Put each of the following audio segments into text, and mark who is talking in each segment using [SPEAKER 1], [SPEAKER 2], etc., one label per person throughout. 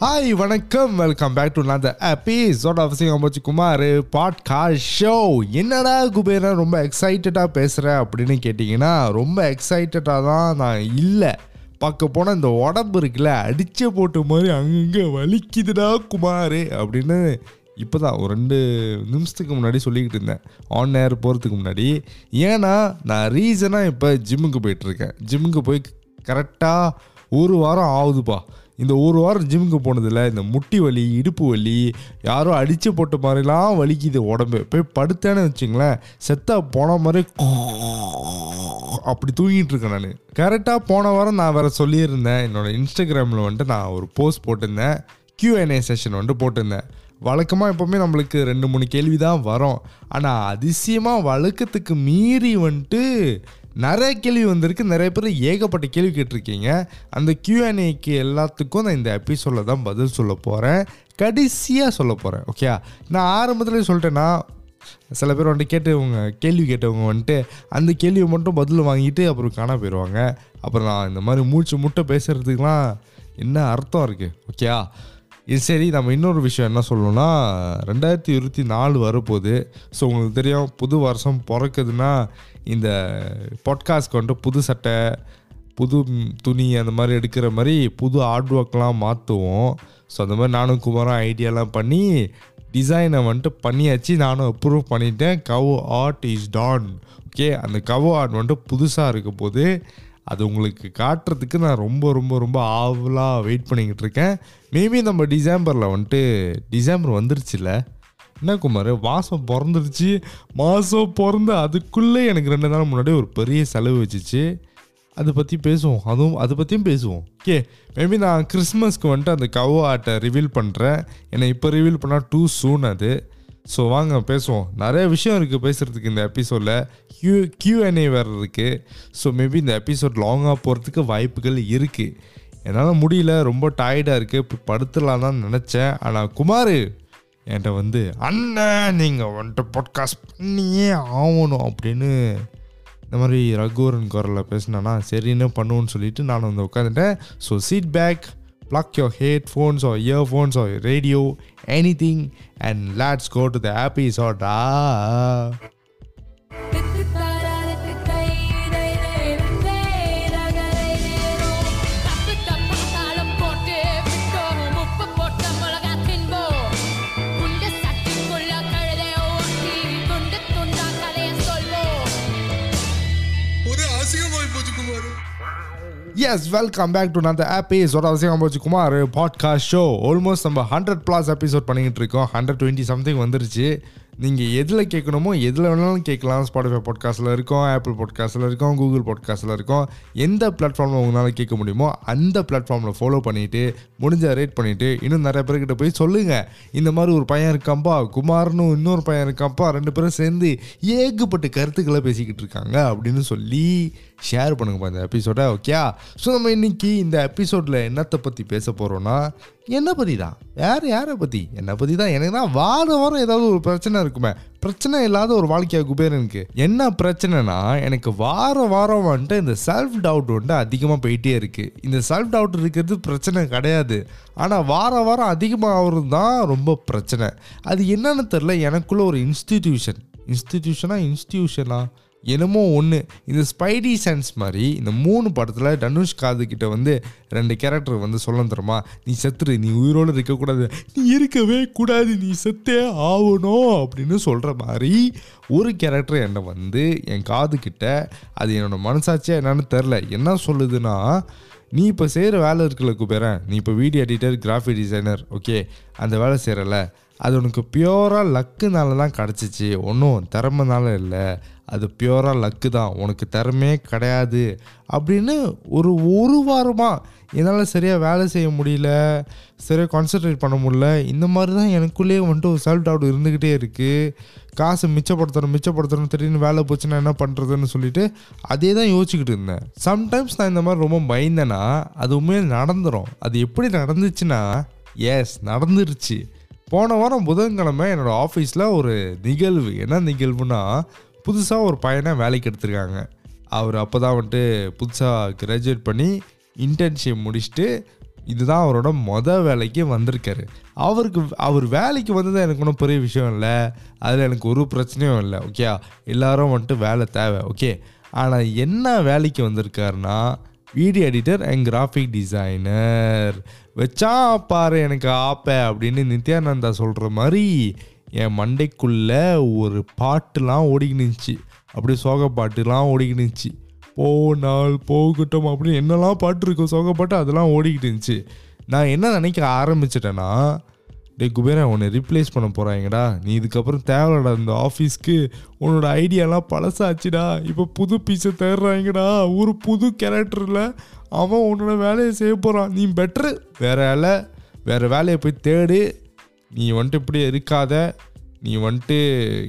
[SPEAKER 1] Hi வணக்கம். Welcome back to நான் episode of சிங்கம்பச்சி குமார் பாட்காஸ்ட் ஷோ என்னடா குபேரன் ரொம்ப எக்ஸைட்டடாக பேசுகிறேன் அப்படின்னு கேட்டிங்கன்னா ரொம்ப எக்ஸைட்டடாக தான் நான் இல்லை. பார்க்க போனால் இந்த உடம்பு இருக்குல்ல அடிச்ச போட்ட மாதிரி அங்கங்கே வலிக்குதுடா குமார் அப்படின்னு இப்போ தான் ஒரு ரெண்டு நிமிஷத்துக்கு முன்னாடி சொல்லிக்கிட்டு இருந்தேன். ஆன் ஏர் போகிறதுக்கு முன்னாடி. ஏன்னா நான் ரீசனாக இப்போ ஜிம்முக்கு போயிட்டுருக்கேன் ஜிம்முக்கு போய் கரெக்டாக ஒரு வாரம் ஆகுதுப்பா. இந்த ஒரு வாரம் ஜிம்முக்கு போனதில் இந்த முட்டி வலி இடுப்பு வலி யாரோ அடித்து போட்ட மாதிரிலாம் வலிக்குது உடம்பு. போய் படுத்தேன்னு வச்சுங்களேன் செத்தா போன மாதிரி அப்படி தூங்கிட்டு இருக்கேன் நான். கரெக்டாக போன வாரம் நான் வேற சொல்லியிருந்தேன். என்னோட இன்ஸ்டாகிராமில் வந்துட்டு நான் ஒரு போஸ்ட் போட்டிருந்தேன். கியூஎன்ஏ செஷன் வந்துட்டு போட்டிருந்தேன். வழக்கமாக எப்போவுமே நம்மளுக்கு ரெண்டு மூணு கேள்வி தான் வரும். ஆனால் அதிசயமாக வழக்கத்துக்கு மீறி வந்துட்டு நிறைய கேள்வி வந்திருக்கு. நிறைய பேர் ஏகப்பட்ட கேள்வி கேட்டிருக்கீங்க. அந்த கியூஎன்ஏக்கு எல்லாத்துக்கும் நான் இந்த எபிசோடில் தான் பதில் சொல்ல போகிறேன் கடைசியாக சொல்ல போகிறேன் ஓகே நான் ஆரம்பத்துலேயே சொல்லிட்டேன்னா சில பேர் வந்துட்டு கேட்டவங்க கேள்வி கேட்டவங்க வந்துட்டு அந்த கேள்வியை மட்டும் பதில் வாங்கிட்டு அப்புறம் காணா போயிடுவாங்க அப்புறம் நான் இந்த மாதிரி மூச்சு முட்டை பேசுகிறதுக்கெலாம் என்ன அர்த்தம் இருக்குது ஓகேயா இது சரி நம்ம இன்னொரு விஷயம் என்ன சொல்லணும்னா ரெண்டாயிரத்தி இருபத்தி நாலு வரப்போகுது. ஸோ உங்களுக்கு தெரியும் புது வருஷம் பிறக்குதுன்னா இந்த பாட்காஸ்ட்க்கு வந்துட்டு புது சட்டை புது துணி அந்த மாதிரி எடுக்கிற மாதிரி புது ஆர்ட் ஒர்க்லாம் மாற்றுவோம் ஸோ அந்த மாதிரி நானும் குமாரம் ஐடியாலாம் பண்ணி டிசைனை வந்துட்டு பண்ணியாச்சு. நானும் அப்ரூவ் பண்ணிட்டேன். Cover art is done okay அந்த கவ் ஆர்ட் வந்துட்டு புதுசாக இருக்க போது அது உங்களுக்கு காட்டுறதுக்கு நான் ரொம்ப ரொம்ப ரொம்ப ஆவலாக வெயிட் பண்ணிக்கிட்டு இருக்கேன். மேபி நம்ம டிசம்பரில் வந்துட்டு டிசம்பர் வந்துருச்சுல. என்ன குமார் மாதம் பிறந்துருச்சு. மாதம் பிறந்து அதுக்குள்ளே எனக்கு ரெண்டு நாள் முன்னாடி ஒரு பெரிய செலவு வச்சுச்சு. அதை பற்றி பேசுவோம். அதுவும் அதை பற்றியும் பேசுவோம். ஓகே மேபி நான் கிறிஸ்மஸ்க்கு வந்துட்டு அந்த கவ் ஆர்ட்டை ரிவீல் பண்ணுறேன் என்னை இப்போ ரிவீல் பண்ணால் டூ சூன் அது. ஸோ வாங்க பேசுவோம். நிறைய விஷயம் இருக்குது பேசுகிறதுக்கு இந்த எபிசோடில் கியூ கியூஎன்ஏ வேறு இருக்குது ஸோ மேபி இந்த எபிசோட் லாங்காக போகிறதுக்கு வாய்ப்புகள் இருக்குது என்னால் முடியல ரொம்ப டயர்டாக இருக்குது இப்போ படுத்துடலாம் தான் நினச்சேன். ஆனால் குமார் என்கிட்ட வந்து அண்ணன் நீங்கள் வந்துட்டு பாட்காஸ்ட் பண்ணியே ஆகணும் அப்படின்னு இந்த மாதிரி ரகுவரன் குரலில் பேசினானா சரின்னு பண்ணுவோன்னு சொல்லிட்டு நான் வந்து உட்காந்துட்டேன் so sit back plug your headphones or earphones or radio, anything, and let's go to the episode. Ah. Yes, back back to another episode அவசியம் Singapore Kumar podcast show almost நம்ம ஹண்ட்ரட் ப்ளாஸ் எபிசோட் பண்ணிக்கிட்டு இருக்கோம். Hundred twenty something வந்துருச்சு. நீங்கள் எதில் கேட்கணுமோ எதில் வேணாலும் கேட்கலாம். ஸ்பாட்டிஃபை பாட்காஸ்ட்டில் இருக்கோம் ஆப்பிள் பாட்காஸ்ட்டில் இருக்கோம் கூகுள் பாட்காஸ்ட்டில் இருக்கோம். எந்த பிளாட்ஃபார்மில் உங்களால் கேட்க முடியுமோ அந்த பிளாட்ஃபார்மில் ஃபாலோ பண்ணிவிட்டு முடிஞ்ச ரேட் பண்ணிவிட்டு இன்னும் நிறைய பேர்கிட்ட போய் சொல்லுங்கள் இந்த மாதிரி ஒரு பையன் இருக்காம்பா குமார்னு இன்னொரு பையன் இருக்கான்ப்பா ரெண்டு பேரும் சேர்ந்து ஏகப்பட்ட கருத்துக்களை பேசிக்கிட்டு இருக்காங்க அப்படின்னு சொல்லி ஷேர் பண்ணுங்கப்பா இந்த எபிசோட ஓகே ஸோ நம்ம இன்னைக்கு இந்த எபிசோடில் என்னத்தை பற்றி பேச போகிறோன்னா என்னை பற்றி தான். யார் யாரை பற்றி என்னை பற்றி தான். எனக்கு தான் வாரம் வாரம் ஏதாவது ஒரு பிரச்சனை இருக்குமே. பிரச்சனை இல்லாத ஒரு வாழ்க்கையாக குபேரனுக்கு என்ன பிரச்சனைனா எனக்கு வாரம் வாரம் வந்துட்டு இந்த செல்ஃப் டவுட் வந்துட்டு அதிகமாக போயிட்டே இருக்குது இந்த செல்ஃப் டவுட் இருக்கிறது பிரச்சனை கிடையாது. ஆனால் வாரம் வாரம் அதிகமாக ஆகுறது தான் ரொம்ப பிரச்சனை. அது என்னென்னு தெரில எனக்குள்ளே ஒரு இன்ஸ்டிடியூஷன் இன்ஸ்டிடியூஷனா இன்ஸ்டிடியூஷனா என்னமோ ஒன்று இந்த ஸ்பைடி சென்ஸ் மாதிரி இந்த மூணு படத்தில் தனுஷ் காது கிட்ட வந்து ரெண்டு கேரக்டர் வந்து சொல்ல தருமா நீ செத்துரு நீ உயிரோடு இருக்கக்கூடாது நீ இருக்கவே கூடாது. நீ செத்தே ஆகணும். அப்படின்னு சொல்கிற மாதிரி ஒரு கேரக்டர் என்னை வந்து என் காது கிட்ட அது என்னோட மனசாட்சியாக என்னன்னு தெரில என்ன சொல்லுதுன்னா நீ இப்போ செய்கிற வேலை இருக்குல்ல குபேரன். நீ இப்போ video editor graphic designer okay அந்த வேலை செய்கிறல அது உனக்கு பியூராக லக்குனால தான் கிடச்சிச்சு. ஒன்றும் திறமைனால இல்லை. அது பியூராக லக்கு தான். உனக்கு திறமையே கிடையாது. அப்படின்னு ஒரு ஒரு வாரமாக என்னால் சரியாக வேலை செய்ய முடியல. சரியாக கான்சென்ட்ரேட் பண்ண முடியல. இந்த மாதிரி தான் எனக்குள்ளேயே வந்துட்டு ஒரு செல்ஃப் டவுட் இருந்துக்கிட்டே இருக்குது காசு மிச்சப்படுத்தணும் மிச்சப்படுத்தணும் திடீர்னு வேலை போச்சுன்னா என்ன பண்ணுறதுன்னு சொல்லிட்டு அதே தான் யோசிச்சுக்கிட்டு இருந்தேன். சம்டைம்ஸ் நான் இந்த மாதிரி ரொம்ப பயந்தேன்னா அது உண்மையாக நடந்துடும் அது எப்படி நடந்துச்சுன்னா எஸ் நடந்துருச்சு. போன வாரம் புதன்கிழமை என்னோட ஆஃபீஸில் ஒரு நிகழ்வு. என்ன நிகழ்வுனா புதுசாக ஒரு பையனை வேலைக்கு எடுத்திருக்காங்க. அவர் அப்போ தான் வந்துட்டு புதுசாக கிராஜுவேட் பண்ணி இன்டர்ன்ஷிப் முடிச்சுட்டு இதுதான் அவரோட மொதல் வேலைக்கு வந்திருக்காரு. அவருக்கு அவர் வேலைக்கு வந்தது எனக்கு ஒன்றும் பெரிய விஷயம் இல்லை. அதில் எனக்கு ஒரு பிரச்சனையும் இல்லை ஓகே எல்லாரும் வந்துட்டு வேலை தேவை ஓகே ஆனால் என்ன வேலைக்கு வந்திருக்காருன்னா video editor and graphic designer வச்சா பாரு எனக்கு ஆப்ப அப்படின்னு நித்யானந்தா சொல்கிற மாதிரி என் மண்டைக்குள்ள ஒரு பாட்டுலாம் ஓடிக்கினுச்சு அப்படியே சோக பாட்டுலாம் ஓடிக்கினுச்சு போனால் போகட்டும் அப்படின்னு என்னெல்லாம் பாட்டு இருக்கும் சோக பாட்டு அதெல்லாம் ஓடிக்கிட்டு இருந்துச்சு. நான் என்ன நினைக்க ஆரம்பிச்சிட்டேன்னா டே குபேரா உன்னை ரீப்ளேஸ் பண்ண போகிறாங்கடா நீ இதுக்கப்புறம் தேவையில்லடா இந்த ஆஃபீஸ்க்கு உன்னோட ஐடியாலாம் பழசாச்சுடா. இப்போ புது பீஸை தேடுறாங்கடா. ஒரு புது கேரக்டரில் அவன் உன்னோட வேலையை செய்ய போகிறான் நீ பெட்ரு வேற வேலை வேறு வேலையை போய் தேடு. நீ வந்துட்டு இப்படி இருக்காத. நீ வந்துட்டு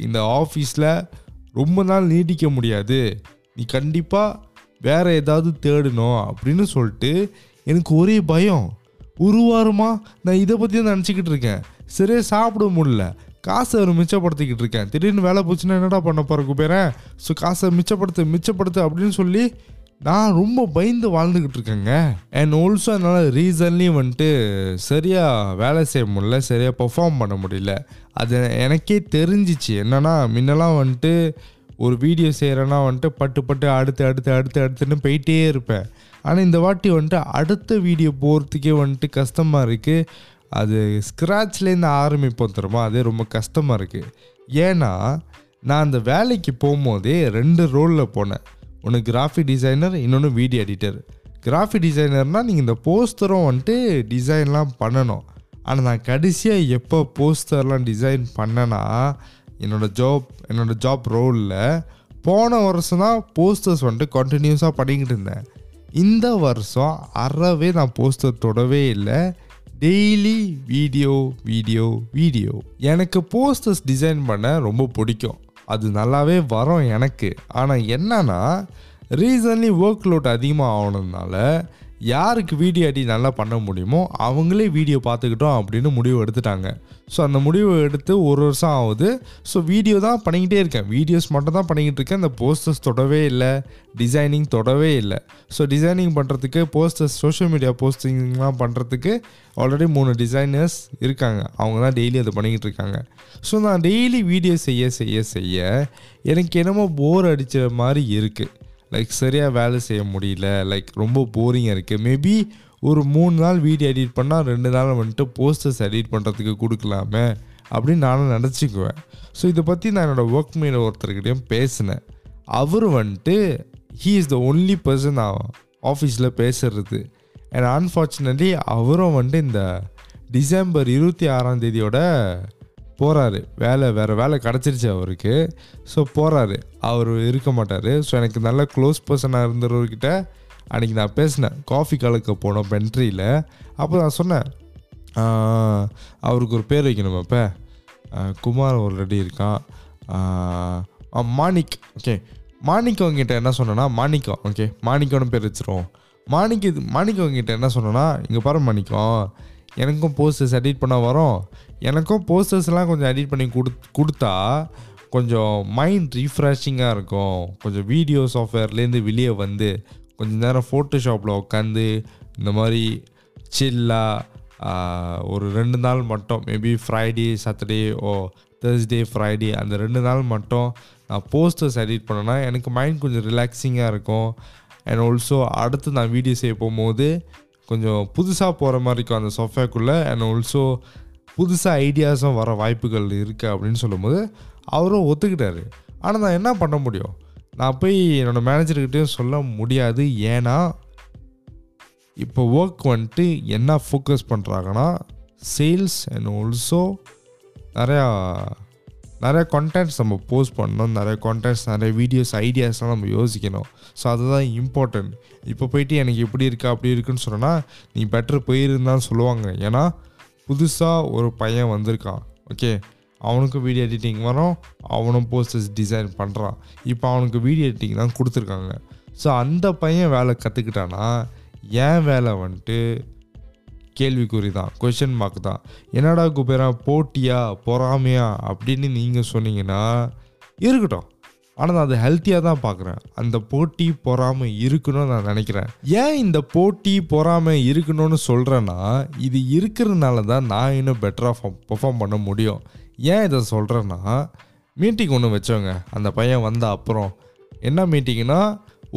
[SPEAKER 1] இந்த ஆஃபீஸில் ரொம்ப நாள் நீடிக்க முடியாது. நீ கண்டிப்பாக வேறு ஏதாவது தேடணும் அப்படின்னு சொல்லிட்டு எனக்கு ஒரே பயம். உருவாருமா? நான் இதை பற்றி தான் நினச்சிக்கிட்டு இருக்கேன். சரியாக சாப்பிட முடியல. காசை ஒரு மிச்சப்படுத்திக்கிட்டு இருக்கேன். திடீர்னு வேலை போச்சுன்னா என்னடா பண்ண போகிற குபேரன்? ஸோ காசை மிச்சப்படுத்து மிச்சப்படுத்து அப்படின்னு சொல்லி நான் ரொம்ப பயந்து வாழ்ந்துக்கிட்டு இருக்கேங்க. அண்ட் ஆல்சோ என்னால் ரீசன்லி வந்துட்டு சரியாக வேலை செய்ய முடியல சரியாக பெர்ஃபார்ம் பண்ண முடியல. அது எனக்கே தெரிஞ்சிச்சு. என்னன்னா முன்னெல்லாம் வந்துட்டு ஒரு வீடியோ செய்கிறேன்னா வந்துட்டு பட்டு பட்டு அடுத்து அடுத்து அடுத்து அடுத்துன்னு போயிட்டே இருப்பேன். ஆனால் இந்த வாட்டி வந்துட்டு அடுத்த வீடியோ போகிறதுக்கே வந்துட்டு கஷ்டமாக இருக்குது அது ஸ்க்ராட்ச்லேருந்து ஆரம்பிப்போம் தருமா அதே ரொம்ப கஷ்டமாக இருக்குது ஏன்னா நான் அந்த வேலைக்கு போகும்போதே ரெண்டு ரோலில் போனேன். ஒன்று கிராஃபிக் டிசைனர் இன்னொன்று வீடியோ எடிட்டர் கிராஃபிக் டிசைனர்னால் நீங்கள் இந்த போஸ்டரும் வந்துட்டு டிசைன்லாம் பண்ணணும். ஆனால் நான் கடைசியாக எப்போ போஸ்டர்லாம் டிசைன் பண்ணேன்னா என்னோடய ஜாப் என்னோடய ஜாப் ரோலில் போன வருஷம் தான் போஸ்டர்ஸ் வந்துட்டு கண்டினியூஸாக பண்ணிக்கிட்டு இருந்தேன். இந்த வருஷம் அறவே நான் போஸ்டர் தொடவே இல்லை. டெய்லி வீடியோ வீடியோ வீடியோ எனக்கு போஸ்டர்ஸ் டிசைன் பண்ண ரொம்ப பிடிக்கும். அது நல்லாவே வரும் எனக்கு. ஆனால் என்னன்னா ரீசன்லி ஒர்க் லோட் அதிகமாக ஆகணுனால யாருக்கு வீடியோ எடிட் நல்லா பண்ண முடியுமோ அவங்களே வீடியோ பார்த்துக்கிட்டோம் அப்படின்னு முடிவு எடுத்துட்டாங்க. ஸோ அந்த முடிவு எடுத்து ஒரு வருஷம் ஆகுது. ஸோ வீடியோ தான் பண்ணிக்கிட்டே இருக்கேன். வீடியோஸ் மட்டும் தான் பண்ணிக்கிட்டு இருக்கேன். இந்த போஸ்டர்ஸ் தொடவே இல்லை. டிசைனிங் தொடவே இல்லை. ஸோ டிசைனிங் பண்ணுறதுக்கு போஸ்டர்ஸ் சோஷியல் மீடியா போஸ்டிங்லாம் பண்ணுறதுக்கு ஆல்ரெடி மூணு டிசைனர்ஸ் இருக்காங்க. அவங்க தான் டெய்லி அதை பண்ணிக்கிட்டு இருக்காங்க. ஸோ நான் டெய்லி வீடியோ செய்ய செய்ய செய்ய எனக்கு என்னமோ போர் அடித்த மாதிரி இருக்குது லைக் சரியாக வேலை செய்ய முடியல. லைக் ரொம்ப போரிங்காக இருக்குது மேபி ஒரு மூணு நாள் வீடியோ எடிட் பண்ணால் ரெண்டு நாள் வந்துட்டு போஸ்டர்ஸ் எடிட் பண்ணுறதுக்கு கொடுக்கலாமே அப்படின்னு நானும் நினச்சிக்குவேன். ஸோ இதை பற்றி நான் என்னோடய ஒர்க் மேட் ஒருத்தர்கிட்டையும் பேசினேன். அவர் வந்துட்டு he is the only person ஆஃபீஸில் பேசுறது. அண்ட் அன்ஃபார்ச்சுனேட்லி அவரும் வந்துட்டு இந்த டிசம்பர் இருபத்தி ஆறாம் தேதியோட போகிறாரு வேலை வேறு வேலை கிடச்சிருச்சு அவருக்கு. ஸோ போகிறாரு அவர் இருக்க மாட்டார். ஸோ எனக்கு நல்ல க்ளோஸ் பர்சனாக இருந்தவர்கிட்ட அன்றைக்கி நான் பேசினேன். காஃபி கலக்க போனோம் பென்ட்ரியில் அப்போ நான் சொன்னேன் அவருக்கு ஒரு பேர் வைக்கணும் இப்போ குமார் ஆல்ரெடி இருக்கான். மாணிக். ஓகே மாணிக்கம் கிட்ட என்ன சொன்னேன்னா மாணிக்கம் ஓகே மாணிக்கம்னு பேர் வச்சிருவோம். மாணிக்க மாணிக்கம் கிட்ட என்ன சொன்னேன்னா இங்கே பாரு மாணிக்கம் எனக்கும் போஸ்டர்ஸ் எடிட் பண்ண வரும். எனக்கும் போஸ்டர்ஸ்லாம் கொஞ்சம் எடிட் பண்ணி கொடு கொடுத்தா கொஞ்சம் மைண்ட் ரீஃப்ரெஷிங்காக இருக்கும். கொஞ்சம் வீடியோ சாஃப்ட்வேர்லேருந்து வெளியே வந்து கொஞ்சம் நேரம் ஃபோட்டோஷாப்பில் உட்காந்து இந்த மாதிரி சில்லாக ஒரு ரெண்டு நாள் மட்டும் maybe Friday Saturday or Thursday Friday அந்த ரெண்டு நாள் மட்டும் நான் போஸ்டர்ஸ் எடிட் பண்ணேன்னா எனக்கு மைண்ட் கொஞ்சம் ரிலாக்ஸிங்காக இருக்கும். அண்ட் ஆல்சோ அடுத்து நான் வீடியோ செய்ய போகும்போது கொஞ்சம் புதுசாக போகிற மாதிரி இருக்கும் அந்த சாஃப்ட்வேர்க்குள்ளே அண்ட் ஆல்சோ புதுசாக ஐடியாஸும் வர வாய்ப்புகள் இருக்குது அப்படின்னு சொல்லும்போது அவரும் ஒத்துக்கிட்டாரு. ஆனால் நான் என்ன பண்ண முடியும்? நான் போய் என்னோடய மேனேஜர்கிட்டையும் சொல்ல முடியாது. ஏன்னா இப்போ ஒர்க் வந்துட்டு என்ன ஃபோக்கஸ் பண்ணுறாங்கன்னா சேல்ஸ் அண்ட் ஆல்சோ நிறையா நிறைய கண்டென்ட்ஸ் நம்ம போஸ்ட் பண்ணணும். நிறைய கண்டென்ட்ஸ் நிறைய வீடியோஸ் ஐடியாஸ்லாம் நம்ம யோசிக்கணும். ஸோ அதுதான் இம்பார்ட்டன்ட் இப்போ போயிட்டு எனக்கு இப்படி இருக்கா அப்படி இருக்குன்னு சொன்னால் நீ பெட்டர் போயிருந்தான்னு சொல்லுவாங்க. ஏன்னா புதுசாக ஒரு பையன் வந்திருக்கான் ஓகே அவனுக்கும் வீடியோ எடிட்டிங் வரும் அவனும் போஸ்டர்ஸ் டிசைன் பண்ணுறான் இப்போ அவனுக்கு வீடியோ எடிட்டிங் தான் கொடுத்துருக்காங்க. ஸோ அந்த பையன் வேலை கற்றுக்கிட்டான்னா ஏன் வேலை வந்துட்டு கேள்விக்குறி தான் கொஷின் மார்க் தான். என்னடா குபேரா போட்டியா பொறாமையா அப்படின்னு நீங்கள் சொன்னீங்கன்னா இருக்கட்டும். ஆனால் நான் அதை ஹெல்த்தியாக தான் பார்க்குறேன். அந்த போட்டி பொறாமை இருக்கணும்னு நான் நினைக்கிறேன். ஏன் இந்த போட்டி பொறாமை இருக்கணும்னு சொல்கிறேன்னா இது இருக்கிறதுனால தான் நான் இன்னும் பெட்டராக பெர்ஃபார்ம் பண்ண முடியும். ஏன் இதை சொல்கிறேன்னா மீட்டிங் ஒன்று வச்சோங்க அந்த பையன் வந்த அப்புறம் என்ன மீட்டிங்னா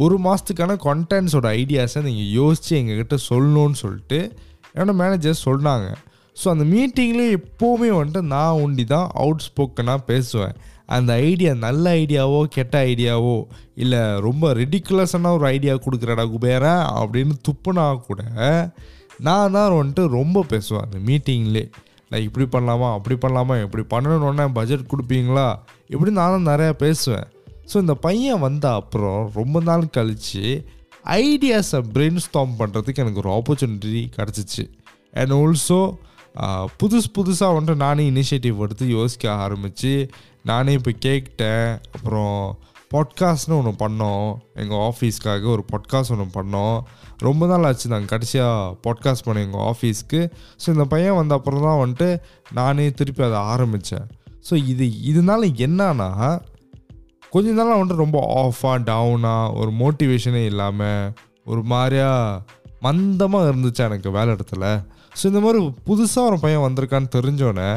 [SPEAKER 1] ஒரு மாதத்துக்கான கண்டென்ட்ஸோட ஐடியாஸை நீங்கள் யோசித்து எங்ககிட்ட சொல்லணும்னு சொல்லிட்டு என்னோடய மேனேஜர் சொன்னாங்க. ஸோ அந்த மீட்டிங்லேயும் எப்போவுமே வந்துட்டு நான் ஒண்டி தான் அவுட் ஸ்போக்கனாக பேசுவேன். அந்த ஐடியா நல்ல ஐடியாவோ கெட்ட ஐடியாவோ இல்லை ரொம்ப ரெடிக்குலஸான ஒரு ஐடியா கொடுக்குறடா குபேரா அப்படின்னு துப்புனா கூட நான் தான் வந்துட்டு ரொம்ப பேசுவேன் அந்த மீட்டிங்லே லைக் இப்படி பண்ணலாமா? அப்படி பண்ணலாமா? இப்படி பண்ணணுன்னே பட்ஜெட் கொடுப்பீங்களா? இப்படி நானும் நிறையா பேசுவேன். ஸோ இந்த பையன் வந்த அப்புறம் ரொம்ப நாள் கழித்து ஐடியாஸை பிரெயின் ஸ்டாம் பண்ணுறதுக்கு எனக்கு ஒரு ஆப்பர்ச்சுனிட்டி கிடச்சிச்சு. அண்ட் ஆல்சோ புதுசு புதுசாக வந்துட்டு நானே இனிஷியேட்டிவ் எடுத்து யோசிக்க ஆரம்பித்து நானே இப்போ கேட்டேன். அப்புறம் பாட்காஸ்ட்னு ஒன்று பண்ணோம். எங்கள் ஆஃபீஸ்க்காக ஒரு பாட்காஸ்ட் ஒன்று பண்ணோம். ரொம்ப நாள் ஆச்சு நாங்கள் கடைசியாக பாட்காஸ்ட் பண்ணோம் எங்கள் ஆஃபீஸ்க்கு ஸோ இந்த பையன் வந்த அப்புறம் தான் வந்துட்டு நானே திருப்பி அதை ஆரம்பித்தேன் ஸோ இது இதனால என்னன்னா கொஞ்ச நாளாக வந்துட்டு ரொம்ப ஆஃபாக டவுனாக ஒரு மோட்டிவேஷனே இல்லாமல் ஒரு மாதிரியா மந்தமாக இருந்துச்சு எனக்கு வேலை இடத்துல. ஸோ இந்த மாதிரி புதுசாக ஒரு பையன் வந்திருக்கான்னு தெரிஞ்சோடனே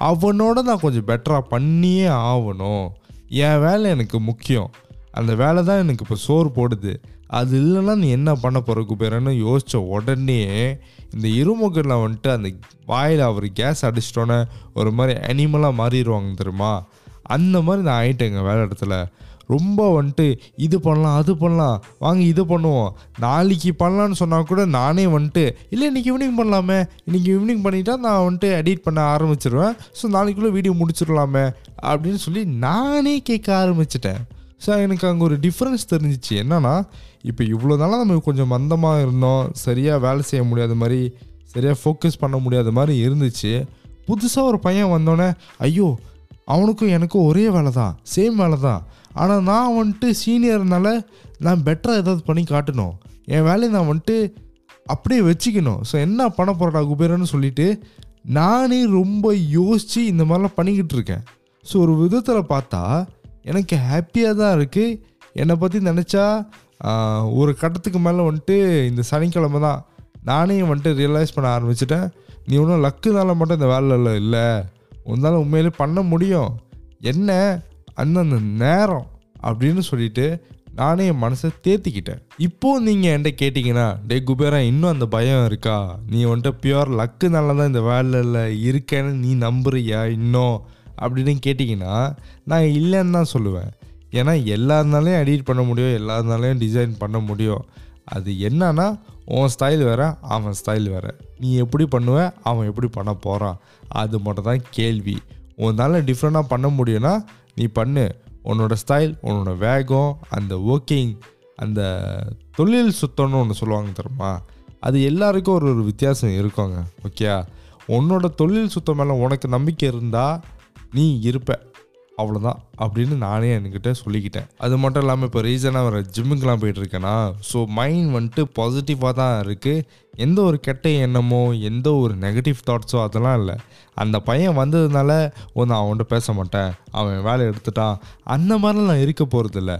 [SPEAKER 1] அவனோட நான் கொஞ்சம் பெட்டராக பண்ணியே ஆகணும் என் வேலை எனக்கு முக்கியம். அந்த வேலை தான் எனக்கு இப்போ சோறு போடுது. அது இல்லைன்னா நீ என்ன பண்ண போகிற குபேரன்னு யோசித்த உடனே இந்த இருமுகரில் வந்துட்டு அந்த வாயில் அவர் கேஸ் அடிச்சிட்டோன்னே ஒரு மாதிரி அனிமலாக மாறிடுவாங்க தெரியுமா? அந்த மாதிரி நான் ஆயிட்டேங்க வேலை இடத்துல. ரொம்ப வந்துட்டு இது பண்ணலாம் அது பண்ணலாம். வாங்க இது பண்ணுவோம். நாளைக்கு பண்ணலான்னு சொன்னால் கூட நானே வந்துட்டு இல்லை இன்றைக்கி ஈவினிங் பண்ணலாமே. இன்றைக்கி ஈவினிங் பண்ணிட்டா நான் வந்துட்டு எடிட் பண்ண ஆரம்பிச்சிருவேன். ஸோ நாளைக்குள்ளே வீடியோ முடிச்சிடலாமே. அப்படின்னு சொல்லி நானே கேட்க ஆரம்பிச்சிட்டேன். ஸோ எனக்கு அங்கே ஒரு டிஃப்ரென்ஸ் தெரிஞ்சிச்சு. என்னென்னா இப்போ இவ்வளோ நாளாக நம்ம கொஞ்சம் மந்தமாக இருந்தோம். சரியாக வேலை செய்ய முடியாத மாதிரி சரியாக ஃபோக்கஸ் பண்ண முடியாத மாதிரி இருந்துச்சு. புதுசாக ஒரு பையன் வந்தோடனே ஐயோ அவனுக்கும் எனக்கும் ஒரே வேலை தான் சேம் வேலை தான் ஆனால் நான் வந்துட்டு சீனியர்னால நான் பெட்டராக ஏதாவது பண்ணி காட்டணும். என் வேலையை நான் வந்துட்டு அப்படியே வச்சுக்கணும். ஸோ என்ன பண்ண போகிறடா குபேரன்னு சொல்லிவிட்டு நானே ரொம்ப யோசித்து இந்த மாதிரிலாம் பண்ணிக்கிட்டு இருக்கேன். ஸோ ஒரு விதத்தில் பார்த்தா எனக்கு ஹாப்பியாக தான் இருக்குது என்னை பற்றி நினச்சா ஒரு கட்டத்துக்கு மேலே வந்துட்டு இந்த சனிக்கிழமை தான் நானே வந்துட்டு ரியலைஸ் பண்ண ஆரம்பிச்சிட்டேன். நீ ஒன்றும் லக்குனால மட்டும் இந்த வேலையில் இல்லை. உன்னால் உண்மையிலே பண்ண முடியும். என்ன? அந்தந்த நேரம் அப்படின்னு சொல்லிட்டு நானே என் மனசை தேத்திக்கிட்டேன். இப்போ நீங்கள் என்கிட்ட கேட்டிங்கன்னா டே குபேரா இன்னும் அந்த பயம் இருக்கா? நீ வந்துட்டு பியூர் லக்குனால தான் இந்த வேலையில் இருக்கேன்னு நீ நம்புறியா இன்னும்? அப்படின்னு கேட்டிங்கன்னா நான் இல்லைன்னு தான் சொல்லுவேன். ஏன்னா எல்லாருனாலையும் எடிட் பண்ண முடியும் எல்லாருனாலையும் டிசைன் பண்ண முடியும். அது என்னன்னா உன் ஸ்டைல் வேறு அவன் ஸ்டைல் வேறு. நீ எப்படி பண்ணுவ அவன் எப்படி பண்ண போகிறான் அது மட்டும் தான் கேள்வி. உன்னால் டிஃப்ரெண்ட்டாக பண்ண முடியும்னா நீ பண்ணு. உன்னோட ஸ்டைல் உன்னோட வேகம் அந்த ஒர்க்கிங் அந்த தொழில் சுத்தம்னு ஒன்று சொல்லுவாங்க தெரியுமா? அது எல்லாருக்கும் ஒரு ஒரு வித்தியாசம் இருக்குங்க. ஓகே உன்னோட தொழில் சுத்தம் மேலே உனக்கு நம்பிக்கை இருந்தால் நீ இருப்ப. அவ்வளோதான் அப்படின்னு நானே என்கிட்ட சொல்லிக்கிட்டேன். அது மட்டும் இல்லாமல் இப்போ ரீசனாக வர ஜிம்முக்கெலாம் போயிட்டுருக்கேன்னா ஸோ மைண்ட் வந்துட்டு பாசிட்டிவாக தான் இருக்குது எந்த ஒரு கெட்ட எண்ணமோ எந்த ஒரு நெகட்டிவ் தாட்ஸோ அதெல்லாம் இல்லை. அந்த பையன் வந்ததுனால ஒன்று நான் அவன்கிட்ட பேச மாட்டேன். அவன் வேலை எடுத்துட்டான். அந்த மாதிரிலாம் நான் இருக்க போகிறதில்ல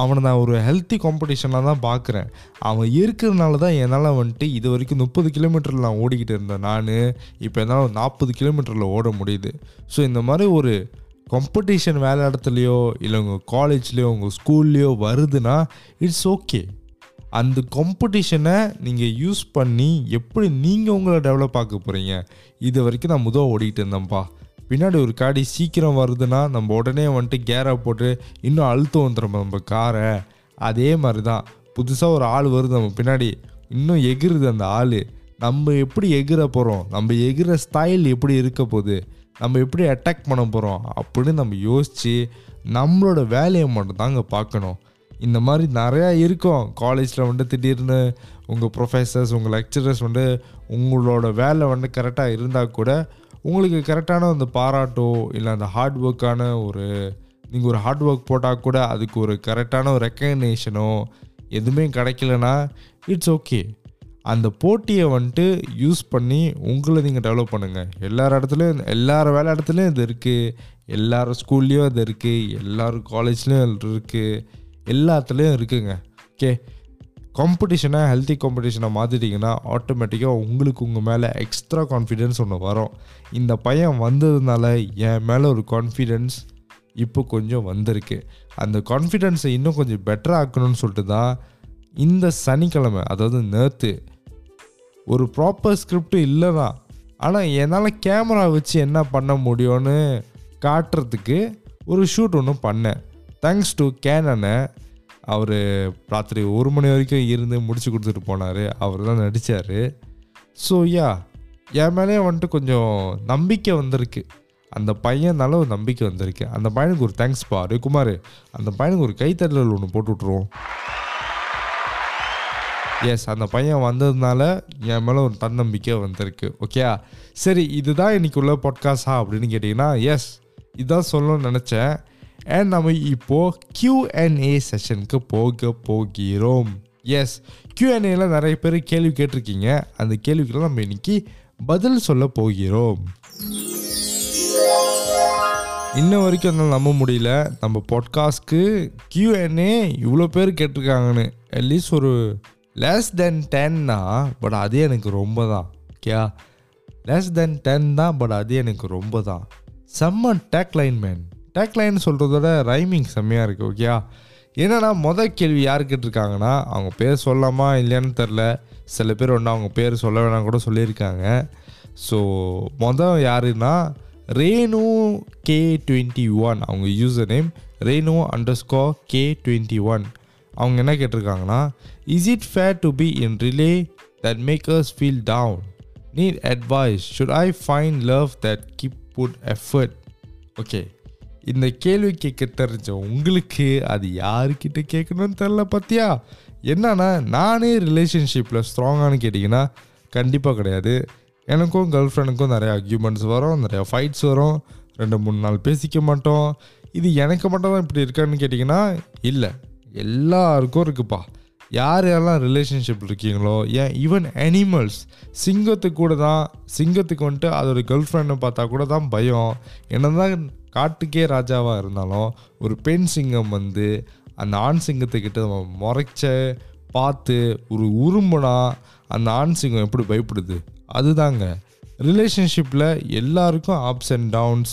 [SPEAKER 1] அவனை நான் ஒரு ஹெல்த்தி காம்படிஷனாக தான் பார்க்குறேன் அவன் இருக்கிறதுனால தான் என்னால் வந்துட்டு இது வரைக்கும் முப்பது கிலோமீட்டரில் நான் ஓடிக்கிட்டு இருந்தேன் நான். இப்போ என்னால் நாற்பது கிலோமீட்டரில் ஓட முடியுது. ஸோ இந்த மாதிரி ஒரு காம்படிஷன் வேலை இடத்துலையோ இல்லை உங்கள் காலேஜ்லேயோ உங்கள் ஸ்கூல்லையோ வருதுன்னா இட்ஸ் ஓகே அந்த காம்படிஷனை நீங்கள் யூஸ் பண்ணி எப்படி நீங்கள் உங்களை டெவலப் ஆக்க போகிறீங்க இது வரைக்கும் நான் முதல் ஓடிக்கிட்டு இருந்தேன்ப்பா. பின்னாடி ஒரு காடி சீக்கிரம் வருதுன்னா நம்ம உடனே வந்துட்டு கேரை போட்டு இன்னும் அழுத்தம் வந்துடும் நம்ம காரை அதே மாதிரி தான் புதுசாக ஒரு ஆள் வருது நம்ம பின்னாடி. இன்னும் எகிருது அந்த ஆள். நம்ம எப்படி எகிற போகிறோம் நம்ம எகிற ஸ்டைல் எப்படி இருக்க போகுது? நம்ம எப்படி அட்டாக் பண்ண போகிறோம் அப்படின்னு நம்ம யோசித்து நம்மளோட வேலையை மட்டும் தாங்க பார்க்கணும். இந்த மாதிரி நிறையா இருக்கும். காலேஜில் வந்துட்டு திடீர்னு உங்கள் ப்ரொஃபஸர்ஸ் உங்கள் லெக்சரர்ஸ் வந்து உங்களோட வேலை வந்து கரெக்டாக இருந்தால் கூட உங்களுக்கு கரெக்டான அந்த பாராட்டோ இல்லை அந்த ஹார்ட் ஒர்க்கான ஒரு நீங்கள் ஒரு ஹார்ட் ஒர்க் போட்டால் கூட அதுக்கு ஒரு கரெக்டான ஒரு ரெக்கக்னேஷனோ எதுவுமே கிடைக்கலனா இட்ஸ் ஓகே அந்த போட்டியை வந்துட்டு யூஸ் பண்ணி உங்களை நீங்கள் டெவலப் பண்ணுங்கள் எல்லார் இடத்துலையும் எல்லார் வேலை இடத்துலையும் இது இருக்குது எல்லார் ஸ்கூல்லேயும் இது இருக்குது எல்லோரும் காலேஜ்லேயும் இருக்குது எல்லாத்துலேயும் இருக்குங்க. ஓகே காம்படிஷனை ஹெல்த்தி காம்படிஷனை மாற்றிட்டிங்கன்னா ஆட்டோமேட்டிக்காக உங்களுக்கு உங்கள் மேலே எக்ஸ்ட்ரா கான்ஃபிடென்ஸ் ஒன்று வரும். இந்த பையன் வந்ததுனால என் மேலே ஒரு கான்ஃபிடென்ஸ் இப்போ கொஞ்சம் வந்திருக்கு. அந்த கான்ஃபிடென்ஸை இன்னும் கொஞ்சம் பெட்டராக ஆக்கணும்னு சொல்லிட்டு தான் இந்த சனிக்கிழமை அதாவது நேற்று ஒரு ப்ராப்பர் ஸ்கிரிப்ட் இல்லை தான் ஆனால் என்னால் கேமரா வச்சு என்ன பண்ண முடியும்னு காட்டுறதுக்கு ஒரு ஷூட் ஒன்று பண்ணேன். தேங்க்ஸ் டு கேனனை அவர் ராத்திரி ஒரு மணி வரைக்கும் இருந்து முடிச்சு கொடுத்துட்டு போனார். அவர் தான் நடித்தார் ஸோ யா என் மேலேயே வந்துட்டு கொஞ்சம் நம்பிக்கை வந்திருக்கு. அந்த பையனால ஒரு நம்பிக்கை வந்திருக்கு. அந்த பையனுக்கு ஒரு தேங்க்ஸ் பா. குமார் அந்த பையனுக்கு ஒரு கைத்தட்டல் ஒன்று போட்டு விட்ருவோம் எஸ் அந்த பையன் வந்ததுனால என் மேலே ஒரு தன்னம்பிக்கை வந்திருக்கு ஓகே சரி இதுதான் இன்னைக்கு உள்ள பாட்காஸ்டா அப்படின்னு கேட்டிங்கன்னா எஸ் இதுதான் சொல்லணும்னு நினச்சேன். அண்ட் நம்ம இப்போது கியூஎன்ஏ செஷனுக்கு போக போகிறோம். எஸ் கியூஎன்ஏல நிறைய பேர் கேள்வி கேட்டிருக்கீங்க. அந்த கேள்விக்கெல்லாம் நம்ம இன்னைக்கு பதில் சொல்ல போகிறோம். இன்ன வரைக்கும் என்னால் நம்ப முடியல. நம்ம பாட்காஸ்ட்க்கு கியூஎன்ஏ இவ்வளோ பேர் கேட்டிருக்காங்கன்னு. அட்லீஸ்ட் ஒரு லெஸ் தென் டென்னா பட் அதே எனக்கு ரொம்ப தான் ஓகே லெஸ் தென் டென் தான் பட் அது எனக்கு ரொம்ப தான் செம்ம tag line man tag line சொல்கிறதோட ரைமிங் செம்மையாக இருக்குது ஓகேயா என்னன்னா மொதல் கேள்வி யார் கேட்டிருக்காங்கன்னா அவங்க பேர் சொல்லலாமா இல்லையான்னு தெரில சில பேர் ஒன்று அவங்க பேர் சொல்ல வேணாம் கூட சொல்லியிருக்காங்க. ஸோ மொதல் யாருன்னா ரேணு கே டுவெண்ட்டி ஒன் அவங்க user name Renu underscore K twenty one அவங்க என்ன கேட்டிருக்காங்கன்னா is it fair to be in relay that makers feel down need advice should I find love that keep put effort okay இந்த கேள்வி கேட்க தெரிஞ்ச உங்களுக்கு அது யாருக்கிட்ட கேட்கணும்னு தெரில பார்த்தியா என்னன்னா நானே ரிலேஷன்ஷிப்பில் ஸ்ட்ராங்கானு கேட்டிங்கன்னா கண்டிப்பாக கிடையாது. எனக்கும் கேர்ள் ஃப்ரெண்டுக்கும் நிறைய அக்யூமெண்ட்ஸ் வரும் நிறையா ஃபைட்ஸ் வரும். ரெண்டு மூணு நாள் பேசிக்க மாட்டோம். இது எனக்கு மட்டும் தான் இப்படி இருக்கான்னு கேட்டிங்கன்னா இல்லை. எல்லாருக்கும் இருக்குப்பா. யார் யாரெல்லாம் ரிலேஷன்ஷிப் இருக்கீங்களோ ஏன் ஈவன் அனிமல்ஸ் சிங்கத்துக்கு கூட தான் சிங்கத்துக்கு வந்துட்டு அதோட கேர்ள் ஃப்ரெண்டை பார்த்தா கூட தான் பயம். என்ன தான் காட்டுக்கே ராஜாவாக இருந்தாலும் ஒரு பெண் சிங்கம் வந்து அந்த ஆண் சிங்கத்துக்கிட்ட முறைச்ச பார்த்து ஒரு உருமுனா அந்த ஆண் சிங்கம் எப்படி பயப்படுது? அதுதாங்க. ரிலேஷன்ஷிப்பில் எல்லாருக்கும் ups and downs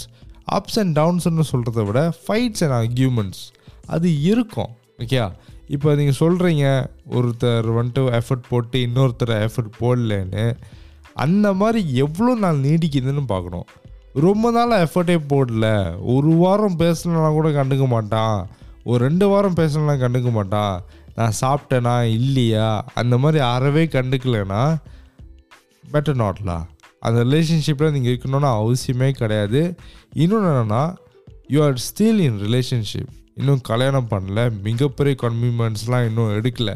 [SPEAKER 1] ups and டவுன்ஸ்னு சொல்கிறத விட ஃபைட்ஸ் அண்ட் அக்யூமெண்ட்ஸ் அது இருக்கும் ஓகே இப்போ நீங்கள் சொல்கிறீங்க ஒருத்தர் வந்துட்டு எஃபர்ட் போட்டு இன்னொருத்தர் எஃபர்ட் போடலன்னு. அந்த மாதிரி எவ்வளோ நாள் நீடிக்குதுன்னு பார்க்கணும். ரொம்ப நாள் எஃபர்ட்டே போடல. ஒரு வாரம் பேசலனா கூட கண்டுக்க மாட்டான். ஒரு ரெண்டு வாரம் பேசலனா கண்டுக்க மாட்டான். நான் சாப்பிட்டேனா இல்லையா? அந்த மாதிரி அறவே கண்டுக்கலைன்னா பெட்டர் நாட்லா அந்த ரிலேஷன்ஷிப்பில் நீங்கள் இருக்கணும்னு அவசியமே கிடையாது. இன்னொன்று என்னென்னா you are still in relationship இன்னும் கல்யாணம் பண்ணல மிகப்பெரிய கன்வீனியன்ஸ்லாம் இன்னும் எடுக்கல.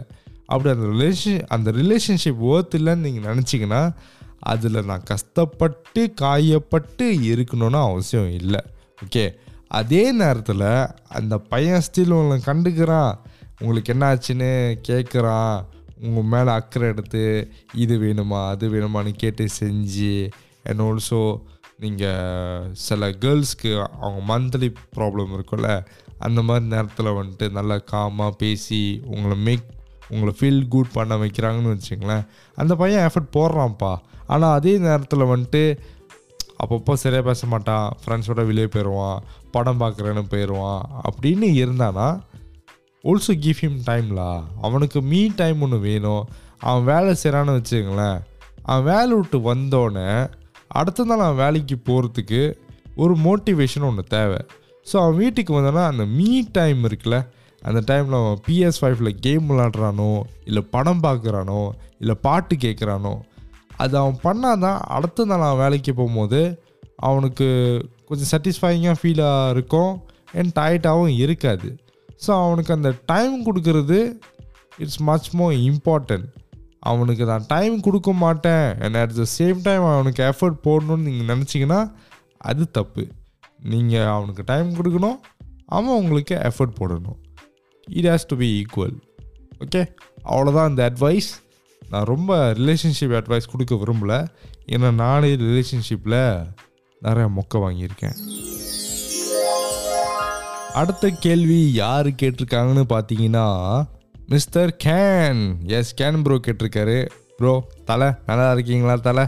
[SPEAKER 1] அப்படி அந்த ரிலேஷன் அந்த ரிலேஷன்ஷிப் ஓர்த் இல்லைன்னு நீங்கள் நினச்சிங்கன்னா அதில் நான் கஷ்டப்பட்டு காயப்பட்டு இருக்கணும்னு அவசியம் இல்லை. ஓகே அதே நேரத்தில் அந்த பையன் ஸ்டில் உங்களை கண்டுக்கிறான். உங்களுக்கு என்ன ஆச்சுன்னு கேட்குறான் உங்கள் மேலே அக்கறை எடுத்து இது வேணுமா அது வேணுமான்னு கேட்டு செஞ்சு அண்ட் ஆல்சோ நீங்கள் சில கேர்ள்ஸ்க்கு அவங்க மந்த்லி ப்ராப்ளம் இருக்கும்ல அந்த மாதிரி நேரத்தில் வந்துட்டு நல்லா காமாக பேசி உங்களை மேக் உங்களை ஃபீல் குட் பண்ண வைக்கிறாங்கன்னு வச்சுங்களேன் அந்த பையன் எஃபர்ட் போடுறான்ப்பா. ஆனால் அதே நேரத்தில் வந்துட்டு அப்பப்போ சரியாக பேச மாட்டான் ஃப்ரெண்ட்ஸோட வெளியே போயிடுவான் படம் பார்க்குறேன்னு போயிடுவான் அப்படின்னு இருந்தானா ஆல்சோ கிவ் ஹிம் டைம்லா அவனுக்கு மீ டைம் ஒன்று வேணும். அவன் வேலை செய்கிறான்னு வச்சுங்களேன் அவன் வேலை விட்டு வந்தோடனே அடுத்த நாள் அவன் வேலைக்கு போகிறதுக்கு ஒரு மோட்டிவேஷன் ஒன்று தேவை. ஸோ அவன் வீட்டுக்கு வந்தோன்னா அந்த மீ டைம் இருக்குல்ல அந்த டைமில் அவன் பிஎஸ் ஃபைவ்ல கேம் விளாட்றானோ இல்லை படம் பார்க்குறானோ இல்லை பாட்டு கேட்குறானோ அது அவன் பண்ணாதான் அடுத்த நாள் அவன் வேலைக்கு போகும்போது அவனுக்கு கொஞ்சம் சாட்டிஸ்ஃபைங்காக ஃபீலாக இருக்கும் அண்ட் டயர்டாகவும் இருக்காது. ஸோ அவனுக்கு அந்த டைம் கொடுக்கறது இட்ஸ் மச் மோர் இம்பார்ட்டன்ட் அவனுக்கு நான் டைம் கொடுக்க மாட்டேன் and at the same time அவனுக்கு எஃபர்ட் போடணும்னு நீங்கள் நினச்சிங்கன்னா அது தப்பு. நீங்கள் அவனுக்கு டைம் கொடுக்கணும் அவன் உங்களுக்கு எஃபர்ட் போடணும். It has to be equal okay அவ்வளோதான் இந்த அட்வைஸ் நான் ரொம்ப ரிலேஷன்ஷிப் அட்வைஸ் கொடுக்க விரும்பல. ஏன்னா நானே ரிலேஷன்ஷிப்பில் நிறைய மொக்க வாங்கியிருக்கேன். அடுத்த கேள்வி யார் கேட்டிருக்காங்கன்னு பார்த்தீங்கன்னா mister Ken S Ken bro கேட்டிருக்காரு. ப்ரோ தலை நல்லா இருக்கீங்களா தலை?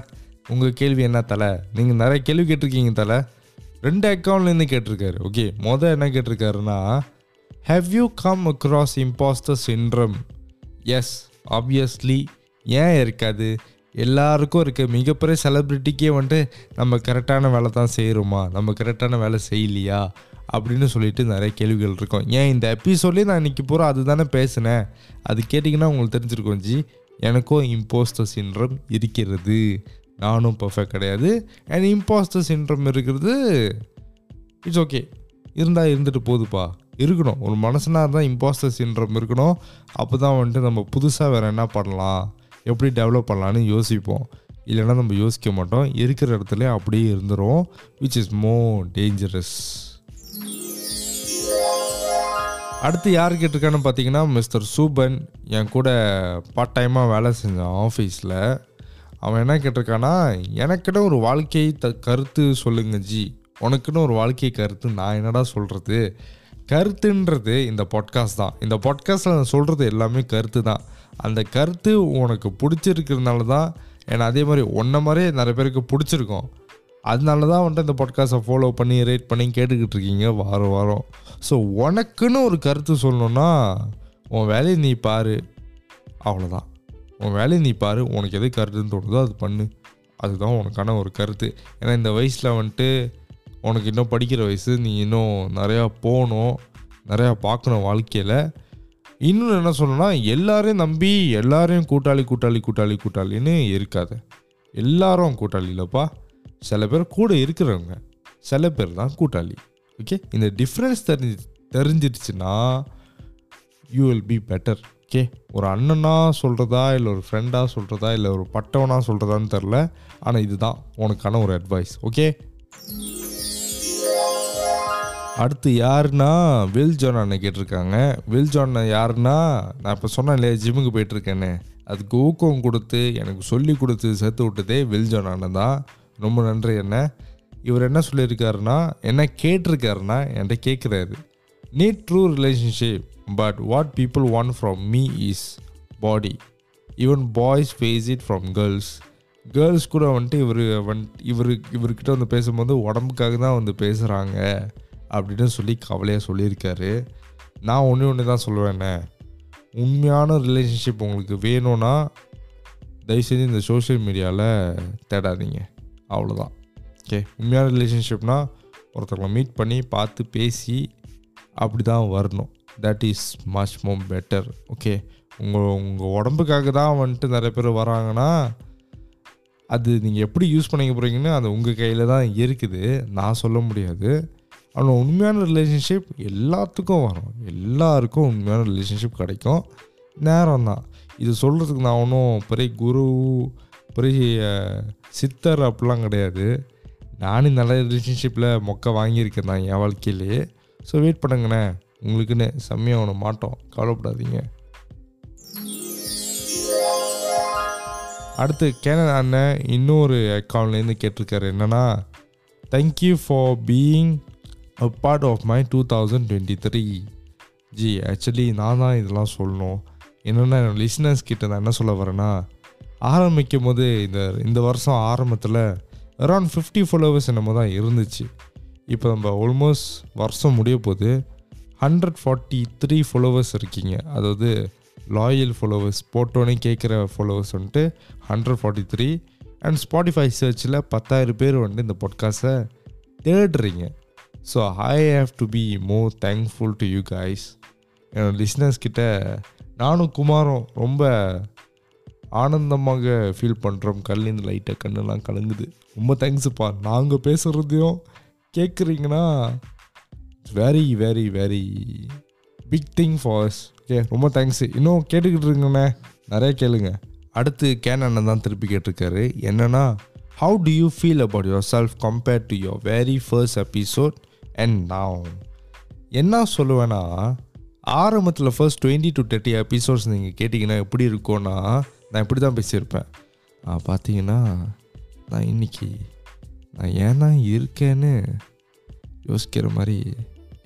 [SPEAKER 1] உங்கள் கேள்வி என்ன தலை? நீங்கள் நிறைய கேள்வி கேட்டிருக்கீங்க தலை. ரெண்டு அக்கௌண்ட்லேருந்து கேட்டிருக்காரு. ஓகே மொதல் என்ன கேட்டிருக்காருன்னா how you come across impostor syndrome yes obviously ஏன் இருக்காது? எல்லாருக்கும் இருக்க. மிகப்பெரிய செலிப்ரிட்டிக்கே வந்துட்டு நம்ம கரெக்டான வேலை தான் செய்கிறோமா நம்ம கரெக்டான வேலை செய்யலையா? அப்படின்னு சொல்லிட்டு நிறைய கேள்விகள் இருக்கும். ஏன் இந்த எபிசோட்லேயே நான் இன்றைக்கி பூரா அதுதானே பேசினேன்? அது கேட்டிங்கன்னா உங்களுக்கு தெரிஞ்சிருக்கோம் ஜி. எனக்கும் இம்போஸ்டர் சின்ரம் இருக்கிறது. நானும் பர்ஃபெக்ட் கிடையாது. அண்ட் இம்பாஸ்டர் சின்ரம் இருக்கிறது இட்ஸ் ஓகே இருந்தால் இருந்துட்டு போகுதுப்பா இருக்கணும். ஒரு மனசனாக இருந்தால் இம்பாஸ்டர் சின்ரம் இருக்கணும். அப்போ தான் வந்துட்டு நம்ம புதுசாக வேறு என்ன பண்ணலாம்? எப்படி டெவலப் பண்ணலான்னு யோசிப்போம். இல்லைன்னா நம்ம யோசிக்க மாட்டோம். இருக்கிற இடத்துல அப்படியே இருந்துரும். விச் இஸ் மோர் டேஞ்சரஸ் அடுத்து யார் கேட்டிருக்கான்னு பார்த்தீங்கன்னா மிஸ்டர் சூபன் என் கூட பார்ட் டைமாக வேலை செஞ்சான் ஆஃபீஸில் அவன் என்ன கேட்டிருக்கானா எனக்கிட்ட ஒரு வாழ்க்கையை த கருத்து சொல்லுங்க ஜி. உனக்குன்னு ஒரு வாழ்க்கை கருத்து நான் என்னடா சொல்கிறது கருத்துன்றது இந்த பாட்காஸ்ட் தான். இந்த பாட்காஸ்ட்டில் நான் சொல்கிறது எல்லாமே கருத்து தான். அந்த கருத்து உனக்கு பிடிச்சிருக்கிறதுனால தான் ஏன்னா அதே மாதிரி ஒன்றை மாதிரியே நிறைய பேருக்கு பிடிச்சிருக்கும். அதனால தான் வந்துட்டு இந்த பாட்காஸ்ட்டை ஃபாலோ பண்ணி ரேட் பண்ணி கேட்டுக்கிட்டு இருக்கீங்க வாரம் வாரம். ஸோ உனக்குன்னு ஒரு கருத்து சொல்லணுன்னா உன் வேலையை நீ பாரு. அவ்வளோதான் உன் வேலையை நீ பாரு உனக்கு எது கருத்துன்னு தோணுதோ அது பண்ணு. அதுதான் உனக்கான ஒரு கருத்து. ஏன்னா இந்த வயசில் வந்துட்டு உனக்கு இன்னும் படிக்கிற வயசு நீ இன்னும் நிறையா போகணும் நிறையா பார்க்கணும் வாழ்க்கையில். இன்னொன்று என்ன சொல்லணும்னா எல்லாரையும் நம்பி எல்லாரையும் கூட்டாளி கூட்டாளி கூட்டாளி கூட்டாளின்னு இருக்காத. எல்லாரும் கூட்டாளி இல்லைப்பா. சில பேர் கூட இருக்கிறவங்க சில பேர் தான் கூட்டாளி. ஓகே இந்த டிஃப்ரென்ஸ் தெரிஞ்சு தெரிஞ்சிடுச்சுன்னா you will be better okay ஒரு அண்ணனா சொல்கிறதா இல்லை ஒரு ஃப்ரெண்டாக சொல்கிறதா இல்லை ஒரு பட்டவனா சொல்கிறதான்னு தெரில ஆனால் இதுதான் உனக்கான ஒரு அட்வைஸ் ஓகே? அடுத்து யாருன்னா வில் ஜான் அண்ணன் கேட்டிருக்காங்க. வில் ஜான் யாருன்னா நான் இப்போ சொன்னேன் இல்லையா ஜிம்முக்கு போயிட்டுருக்கேன்னு. அதுக்கு ஊக்கம் கொடுத்து எனக்கு சொல்லி கொடுத்து சேர்த்து விட்டதே வில் ஜான் அண்ணன் தான். ரொம்ப நன்றி என்ன இவர் என்ன சொல்லியிருக்காருன்னா என்ன கேட்டிருக்காருன்னா என்கிட்ட கேட்குறாரு. Need true relationship but what people want from me is body even boys face it from girls girls கூட வந்துட்டு இவர் வந் இவர் இவர்கிட்ட வந்து பேசும்போது உடம்புக்காக தான் வந்து பேசுகிறாங்க அப்படின்னு சொல்லி கவலையாக சொல்லியிருக்காரு. நான் ஒன்று ஒன்று தான் சொல்லுவேண்ணே உண்மையான ரிலேஷன்ஷிப் உங்களுக்கு வேணும்னா தயவுசெய்து இந்த சோஷியல் மீடியாவில் தேடாதீங்க. அவ்வளோதான் ஓகே உண்மையான ரிலேஷன்ஷிப்னால் ஒருத்தவங்களை மீட் பண்ணி பார்த்து பேசி அப்படி தான் வரணும். That is much more better okay உங்கள் உங்கள் உடம்புக்காக தான் வந்துட்டு நிறைய பேர் வராங்கன்னா அது நீங்கள் எப்படி யூஸ் பண்ணிக்க போகிறீங்கன்னு அது உங்கள் கையில் தான் இருக்குது. நான் சொல்ல முடியாது. ஆனால் உண்மையான ரிலேஷன்ஷிப் எல்லாத்துக்கும் வரும். எல்லாருக்கும் உண்மையான ரிலேஷன்ஷிப் கிடைக்கும். நேரம் தான் இது சொல்கிறதுக்கு நான் ஒன்றும் பெரிய குரு பெரிய சித்தர் அப்படிலாம் கிடையாது. நானும் நல்ல ரிலேஷன்ஷிப்பில் மொக்க வாங்கியிருக்கேன் தான் என் வாழ்க்கையிலேயே ஸோ வெயிட் பண்ணுங்கண்ணே உங்களுக்குன்னு செம்மையாக ஒன்று மாட்டோம். கவலைப்படாதீங்க. அடுத்து கேனன் அண்ணன் இன்னொரு அக்கௌண்ட்லேருந்து கேட்டிருக்காரு. என்னென்னா thank you for being a part of my two thousand twenty three G actually நான் தான் இதெல்லாம் சொல்லணும். என்னென்னா லிஸ்னர்ஸ் கிட்ட நான் என்ன சொல்ல வரேன்னா ஆரம்பிக்கும் போது இந்த இந்த வருஷம் ஆரம்பத்தில் அரௌண்ட் ஃபிஃப்டி ஃபாலோவர்ஸ் என்னமோ தான் இருந்துச்சு. இப்போ நம்ம ஆல்மோஸ்ட் வருஷம் முடிய போது ஹண்ட்ரட் ஃபார்ட்டி த்ரீ ஃபாலோவர்ஸ் இருக்கீங்க. அதாவது லாயல் ஃபாலோவர்ஸ் போட்டோன்னே கேட்குற ஃபாலோவர்ஸ் வந்துட்டு hundred forty three and Spotify சர்ச்சில் பத்தாயிரம் பேர் வந்துட்டு இந்த பாட்காஸ்ட்டை தேடுறீங்க. So I have to be more thankful to you guys N listeners கிட்ட நானும் குமாரும் ரொம்ப ஆனந்தமாக ஃபீல் பண்ணுறோம் கல்லேருந்து லைட்டாக கண்ணெல்லாம் கலங்குது. ரொம்ப தேங்க்ஸுப்பா நாங்கள் பேசுகிறதையும் கேட்குறீங்கன்னா very very very big thing for us okay ரொம்ப தேங்க்ஸ் இன்னும் கேட்டுக்கிட்டு இருக்கீங்கண்ணே நிறைய கேளுங்க. அடுத்து கேன் அண்ணன் தான் திருப்பி கேட்டிருக்காரு. என்னன்னா how do you feel about yourself compare to your very first episode and நான் என்ன சொல்லுவேன்னா ஆரம்பத்தில் first twenty to thirty episodes நீங்கள் கேட்டிங்கன்னா எப்படி இருக்கும்னா நான் இப்படி தான் பேசியிருப்பேன். நான் பார்த்தீங்கன்னா நான் இன்னைக்கு நான் ஏன்னா இருக்கேன்னு யோசிக்கிற மாதிரி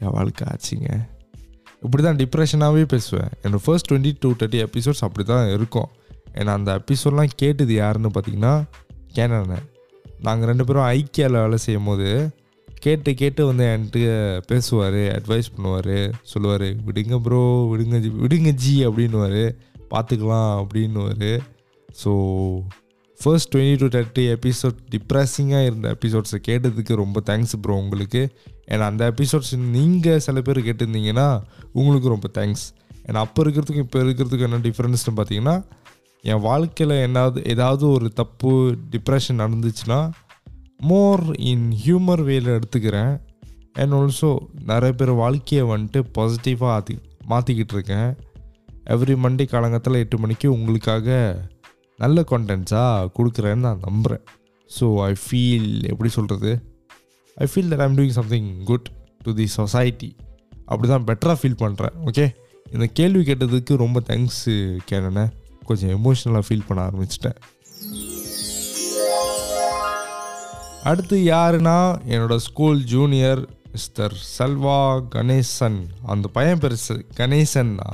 [SPEAKER 1] என் வாழ்க்கை ஆச்சுங்க. இப்படி தான் டிப்ரெஷனாகவே பேசுவேன். என்னோடய first twenty to thirty episodes அப்படி தான் இருக்கும். ஏன்னா அந்த எபிசோட்லாம் கேட்டது யாருன்னு பார்த்தீங்கன்னா கேனண்ணே நாங்கள் ரெண்டு பேரும் ஐக்கியாவில் வேலை செய்யும் போது கேட்டு கேட்டு வந்து என்கிட்ட பேசுவார் அட்வைஸ் பண்ணுவார். சொல்லுவார் விடுங்க ப்ரோ விடுங்க ஜி விடுங்க ஜி அப்படின்னுவார். பார்த்துக்கலாம் அப்படின்னுவார். So first twenty to thirty episode டிப்ரெஸிங்காக இருந்த எபிசோட்ஸை கேட்டதுக்கு ரொம்ப தேங்க்ஸ் ப்ரோ உங்களுக்கு. ஏன்னா அந்த எபிசோட்ஸ் நீங்கள் சில பேர் கேட்டிருந்தீங்கன்னா உங்களுக்கு ரொம்ப தேங்க்ஸ் ஏன்னா அப்போ இருக்கிறதுக்கும் இப்போ இருக்கிறதுக்கும் என்ன டிஃப்ரென்ஸ்னு பார்த்தீங்கன்னா என் வாழ்க்கையில் என்னாவது ஏதாவது ஒரு தப்பு டிப்ரெஷன் நடந்துச்சுன்னா மோர் இன் ஹியூமர் வேல எடுத்துக்கிறேன். அண்ட் ஆல்சோ நிறைய பேர் வாழ்க்கையை வந்துட்டு பாசிட்டிவாக ஆத்தி மாற்றிக்கிட்டு இருக்கேன். எவ்ரி மண்டே காலங்கத்தில் எட்டு மணிக்கு உங்களுக்காக நல்ல கண்டென்ட்ஸாக கொடுக்குறேன்னு நான் நம்புகிறேன் ஸோ ஐ ஃபீல் எப்படி சொல்கிறது I feel that I'm doing something good to the society அப்படி தான் பெட்டராக ஃபீல் பண்ணுறேன் ஓகே இந்த கேள்வி கேட்டதுக்கு ரொம்ப தேங்க்ஸு கேனண்ணே கொஞ்சம் எமோஷ்னலாக ஃபீல் பண்ண ஆரம்பிச்சிட்டேன். அடுத்து யாருன்னா என்னோடய school junior mister Selva Ganesan அந்த பையன் பேர் கணேசன்னா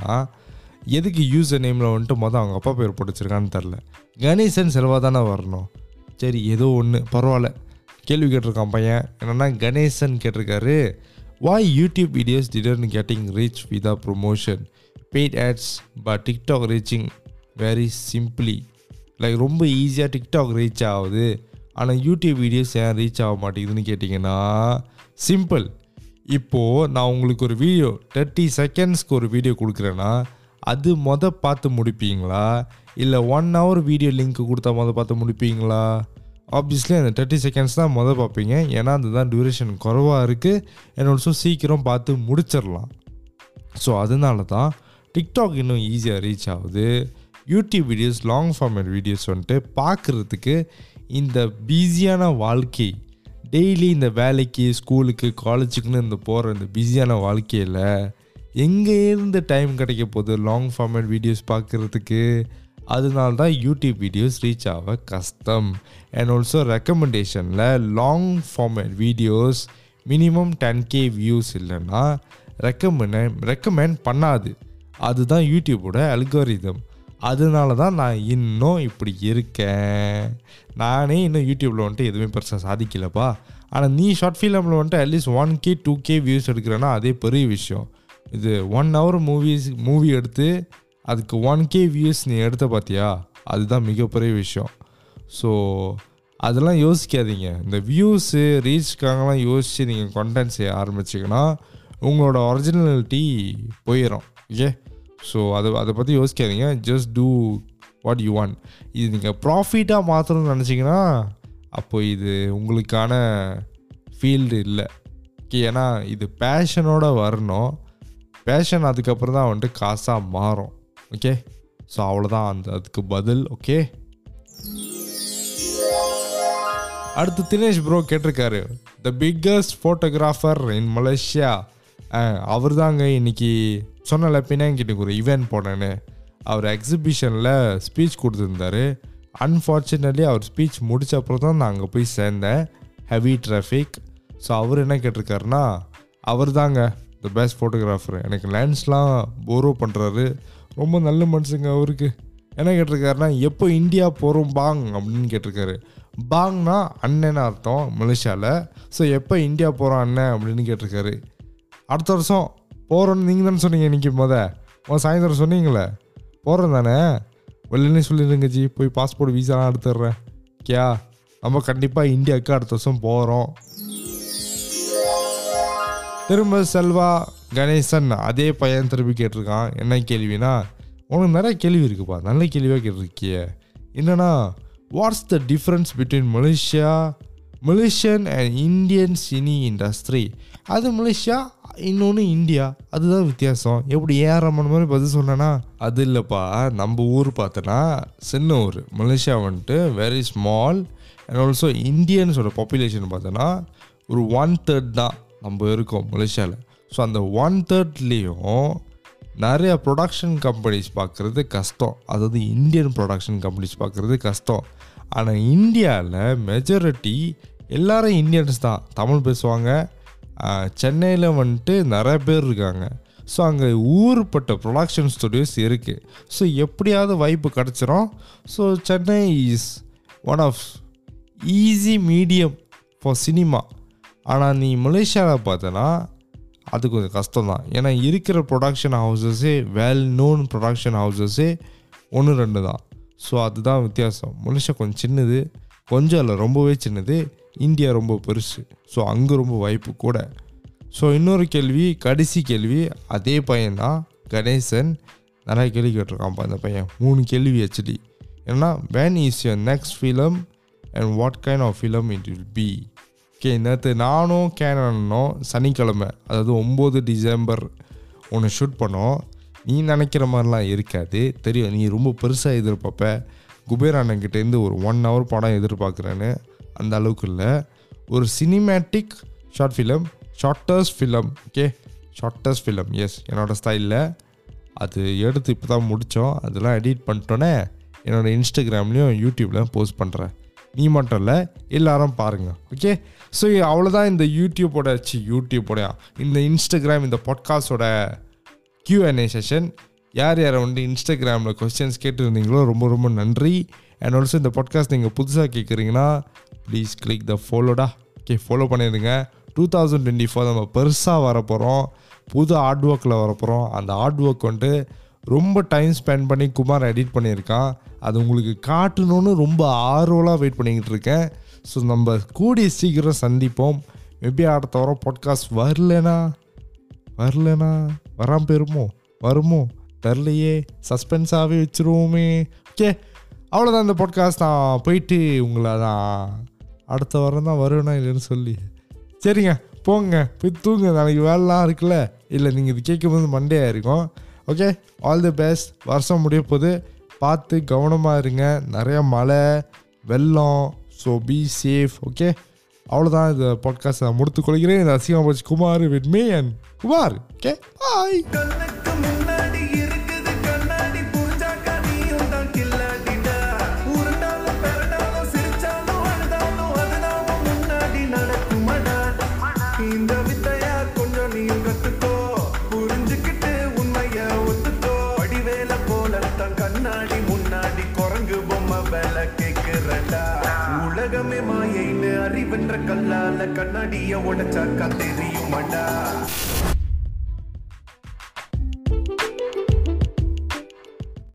[SPEAKER 1] எதுக்கு யூசர் நேமில் வந்துட்டு மொதல் அவங்க அப்பா பேர் போட்டுச்சிருக்கான்னு தெரில கணேசன் செல்வா தானே வரணும். சரி ஏதோ ஒன்று பரவாயில்ல. கேள்வி கேட்டிருக்கான் பையன். என்னென்னா கணேசன் கேட்டிருக்காரு why YouTube videos டிடர்ன் getting reach with promotion paid ads but TikTok reaching very simply like ரொம்ப ஈஸியாக டிக்டாக் ரீச் ஆகுது. ஆனால் யூடியூப் வீடியோஸ் ஏன் ரீச் ஆக மாட்டேங்குதுன்னு கேட்டிங்கன்னா சிம்பிள் இப்போது நான் உங்களுக்கு ஒரு வீடியோ தேர்ட்டி செகண்ட்ஸ்க்கு ஒரு வீடியோ கொடுக்குறேன்னா அது மொதல் பார்த்து முடிப்பீங்களா? இல்லை ஒன் ஹவர் வீடியோ லிங்க் கொடுத்தா மொதல் பார்த்து முடிப்பீங்களா? ஆப்வியஸ்லி அந்த தேர்ட்டி செகண்ட்ஸ் தான் மொதல் பார்ப்பீங்க. ஏன்னா அதுதான் டியூரேஷன் குறவாக இருக்குது அண்ட் ஆல்சோ சீக்கிரம் பார்த்து முடிச்சிடலாம். ஸோ அதனால தான் டிக்டாக் இன்னும் ஈஸியாக ரீச் ஆகுது. YouTube videos long format videos வந்துட்டு பார்க்குறதுக்கு இந்த பிஸியான வாழ்க்கை டெய்லி இந்த வேலைக்கு ஸ்கூலுக்கு காலேஜுக்குன்னு இந்த போகிற இந்த பிஸியான வாழ்க்கையில் எங்கே இருந்து டைம் கிடைக்க போகுது? லாங் ஃபார்மேட் வீடியோஸ் பார்க்குறதுக்கு அதனால தான் யூடியூப் வீடியோஸ் ரீச் ஆக கஷ்டம் and also ரெக்கமெண்டேஷனில் long format videos minimum ten K views இல்லைன்னா ரெக்கமெண்ட் ரெக்கமெண்ட் பண்ணாது. அதுதான் யூடியூப்போட அல்கோரிதம் அதனால தான் நான் இன்னும் இப்படி இருக்கேன். நானே இன்னும் யூடியூப்பில் வந்துட்டு எதுவுமே பெருசாக சாதிக்கலப்பா. ஆனால் நீ ஷார்ட் ஃபிலிமில் வந்துட்டு at least one K two K views எடுக்கிறேன்னா அதே பெரிய விஷயம். இது ஒன் ஹவர் மூவிஸ் மூவி எடுத்து அதுக்கு ஒன் கே வியூஸ் நீ எடுத்த பார்த்தியா அதுதான் மிகப்பெரிய விஷயம். ஸோ அதெல்லாம் யோசிக்காதீங்க. இந்த வியூஸு ரீச்க்காகலாம் யோசித்து நீங்கள் கண்டென்ட் செய்ய ஆரம்பிச்சிங்கன்னா உங்களோட ஒரிஜினாலிட்டி போயிடும் ஓகே ஸோ அதை அதை பற்றி யோசிக்காதீங்க. Just do what you want இது நீங்கள் ப்ராஃபிட்டாக மாற்றணும்னு நினச்சிங்கன்னா அப்போ இது உங்களுக்கான ஃபீல்டு இல்லை. ஓகே ஏன்னா இது பேஷனோட வரணும். பேஷன் அதுக்கப்புறம் தான் வந்துட்டு காசாக மாறும். ஓகே ஸோ அவ்வளோதான் அந்த அதுக்கு பதில் ஓகே அடுத்து தினேஷ் ப்ரோ கேட்டிருக்காரு. The biggest photographer in Malaysia அவர் தாங்க இன்னைக்கு சொன்னல பினாங்கிட்டுக்கு ஒரு ஈவெண்ட் போனேன்னு. அவர் எக்ஸிபிஷனில் ஸ்பீச் கொடுத்துருந்தாரு. அன்ஃபார்ச்சுனேட்லி அவர் ஸ்பீச் முடிச்ச அப்புறம் தான் நான் அங்கே போய் சேர்ந்தேன். ஹெவி டிராஃபிக் ஸோ அவர் என்ன கேட்டிருக்காருன்னா அவர் தாங்க த பெஸ்ட் ஃபோட்டோகிராஃபர் எனக்கு லேண்ட்ஸ்லாம் போரோ பண்ணுறாரு ரொம்ப நல்ல மனுஷங்க அவருக்கு. என்ன கேட்டிருக்காருன்னா எப்போ இந்தியா போகிறோம் பாங் அப்படின்னு கேட்டிருக்காரு. பாங்னா அண்ணன் அர்த்தம் மலேசியாவில் ஸோ எப்போ இந்தியா போகிறோம் அண்ணன் அப்படின்னு கேட்டிருக்காரு. அடுத்த வருஷம் போகிறோன்னு நீங்கள் தானே சொன்னீங்க இன்னைக்கு முத. உன் சாயந்தரம் சொன்னீங்களே. போகிறோம் தானே. வெளிலே சொல்லிடுங்க ஜி போய் பாஸ்போர்ட் வீசாலாம் எடுத்துடுறேன். ஓகேயா? நம்ம கண்டிப்பாக இந்தியாவுக்கு அடுத்த வருஷம் போகிறோம் திரும்ப செல்வா கணேசன் அதே பையன் திருப்பி கேட்டிருக்கான். என்ன கேள்வினா உனக்கு நிறைய கேள்வி இருக்குப்பா. நல்ல கேள்வியாக கேட்டிருக்கிய. என்னன்னா what's the difference between Malaysia Malaysian and Indian cine industry அது மலேசியா இன்னொன்று இந்தியா அதுதான் வித்தியாசம். எப்படி ஏறாமன் மாதிரி பதில் சொன்னேன்னா அது இல்லைப்பா. நம்ம ஊர் பார்த்தோன்னா சின்ன ஊர். மலேசியா வந்துட்டு வெரி ஸ்மால் அண்ட் ஆல்சோ இந்தியன்ஸோட பாப்புலேஷன் பார்த்தோன்னா ஒரு ஒன் தேர்ட் தான் நம்ம இருக்கோம் மலேசியாவில் ஸோ அந்த ஒன் தேர்ட்லேயும் நிறைய ப்ரொடக்ஷன் கம்பெனிஸ் பார்க்குறது கஷ்டம். அதாவது இந்தியன் ப்ரொடக்ஷன் கம்பெனிஸ் பார்க்குறது கஷ்டம். ஆனால் இந்தியாவில் மெஜாரிட்டி எல்லாரும் இந்தியன்ஸ் தான். தமிழ் பேசுவாங்க. சென்னையில் வந்துட்டு நிறைய பேர் இருக்காங்க. ஸோ அங்கே ஊர்பட்ட ப்ரொடக்ஷன் ஸ்டுடியோஸ் இருக்குது ஸோ எப்படியாவது வாய்ப்பு கிடச்சிரும். So Chennai is one of easy medium for cinema ஆனால் நீ மலேசியாவில் பார்த்தனா அது கொஞ்சம் கஷ்டம் தான் ஏன்னா இருக்கிற ப்ரொடக்ஷன் ஹவுசஸே வெல் நோன் ப்ரொடக்ஷன் ஹவுசஸே ஒன்று ரெண்டு தான். ஸோ அதுதான் வித்தியாசம். மலேசியா கொஞ்சம் சின்னது கொஞ்சம் இல்லை ரொம்பவே சின்னது. இந்தியா ரொம்ப பெருசு. ஸோ அங்கே ரொம்ப வாய்ப்பு கூட. ஸோ இன்னொரு கேள்வி கடைசி கேள்வி. அதே பையன்தான் கணேசன். நிறைய கேள்வி கேட்டிருக்கான்ப்பா அந்த பையன். மூணு கேள்வி ஆக்சுவலி ஏன்னா when is your next film and what kind of film it will be okay நேற்று நானும் கேனனும் சனிக்கிழமை அதாவது ஒம்பது டிசம்பர் ஒன்று ஷூட் பண்ணோம். நீ நினைக்கிற மாதிரிலாம் இருக்காது. தெரியும் நீ ரொம்ப பெருசாக எதிர்பார்ப்ப. குபேர் அண்ணன்கிட்டேருந்து ஒரு ஒன் ஹவர் படம் எதிர்பார்க்குறேன்னு அந்த அளவுக்கு இல்லை. ஒரு cinematic short film shorters film okay shorters film yes என்னோடய ஸ்டைலில் அது எடுத்து இப்போ தான் முடித்தோம் அதெல்லாம் எடிட் பண்ணிட்டோன்னே என்னோடய இன்ஸ்டாகிராம்லேயும் யூடியூப்லேயும் போஸ்ட் பண்ணுறேன் நீ மட்டும் இல்லை எல்லாரும் பாருங்கள் ஓகே ஸோ அவ்வளோதான் இந்த யூடியூப்போட சி யூடியூப்போடயா இந்த இன்ஸ்டாகிராம் இந்த பாட்காஸ்டோட கியூஎன்ஏ செஷன் யார் யாரை வந்து இன்ஸ்டாகிராமில் கொஸ்டின்ஸ் கேட்டுருந்தீங்களோ ரொம்ப ரொம்ப நன்றி. அண்ட் ஆல்சோ இந்த பாட்காஸ்ட் நீங்கள் புதுசாக கேட்குறீங்கன்னா ப்ளீஸ் கிளிக் த ஃபாலோடா ஓகே ஃபாலோ பண்ணிடுங்க. டூ தௌசண்ட் டுவெண்ட்டி ஃபோர் நம்ம பெருசாக வர போகிறோம் புது ஹார்ட் ஒர்க்கில் வர போகிறோம் அந்த ஹார்ட் ஒர்க் வந்துட்டு ரொம்ப டைம் ஸ்பெண்ட் பண்ணி குமார் எடிட் பண்ணியிருக்கான். அது உங்களுக்கு காட்டணும்னு ரொம்ப ஆர்வலாக வெயிட் பண்ணிக்கிட்டு இருக்கேன். ஸோ நம்ம கூடிய சீக்கிரம் சந்திப்போம். மேபி அடுத்த வாரம் பாட்காஸ்ட் வரலனா? வரலனா? வராமல் போயிருமோ? வருமோ? தெரிலையே சஸ்பென்ஸாகவே வச்சுருவோமே. ஓகே அவ்வளோதான் இந்த பாட்காஸ்ட் நான் போயிட்டு உங்களை தான் அடுத்த வாரம் தான் வருவேனா இல்லைன்னு சொல்லி. சரிங்க. போங்க. போய் தூங்க நாளைக்கு வேலைலாம் இருக்குல்ல? இல்லை நீங்கள் இது கேட்கும்போது மண்டே இருக்கும் ஓகே ஆல் தி பெஸ்ட் வருஷம் முடிய போகுது. பார்த்து கவனமாக இருங்க. நிறைய மழை வெள்ளம் ஸோ பி சேஃப் ஓகே அவ்வளோதான் இந்த பாட்காஸ்ட் நான் முடித்துக் கொள்கிறேன். இந்த அசிங்கம் போச்சு. Kumar with me and Kumar okay bye
[SPEAKER 2] மாயைன்னு அறிவென்ற கல்லால கண்ணாடிய உடைச்சாக்கா தெரியுமாடா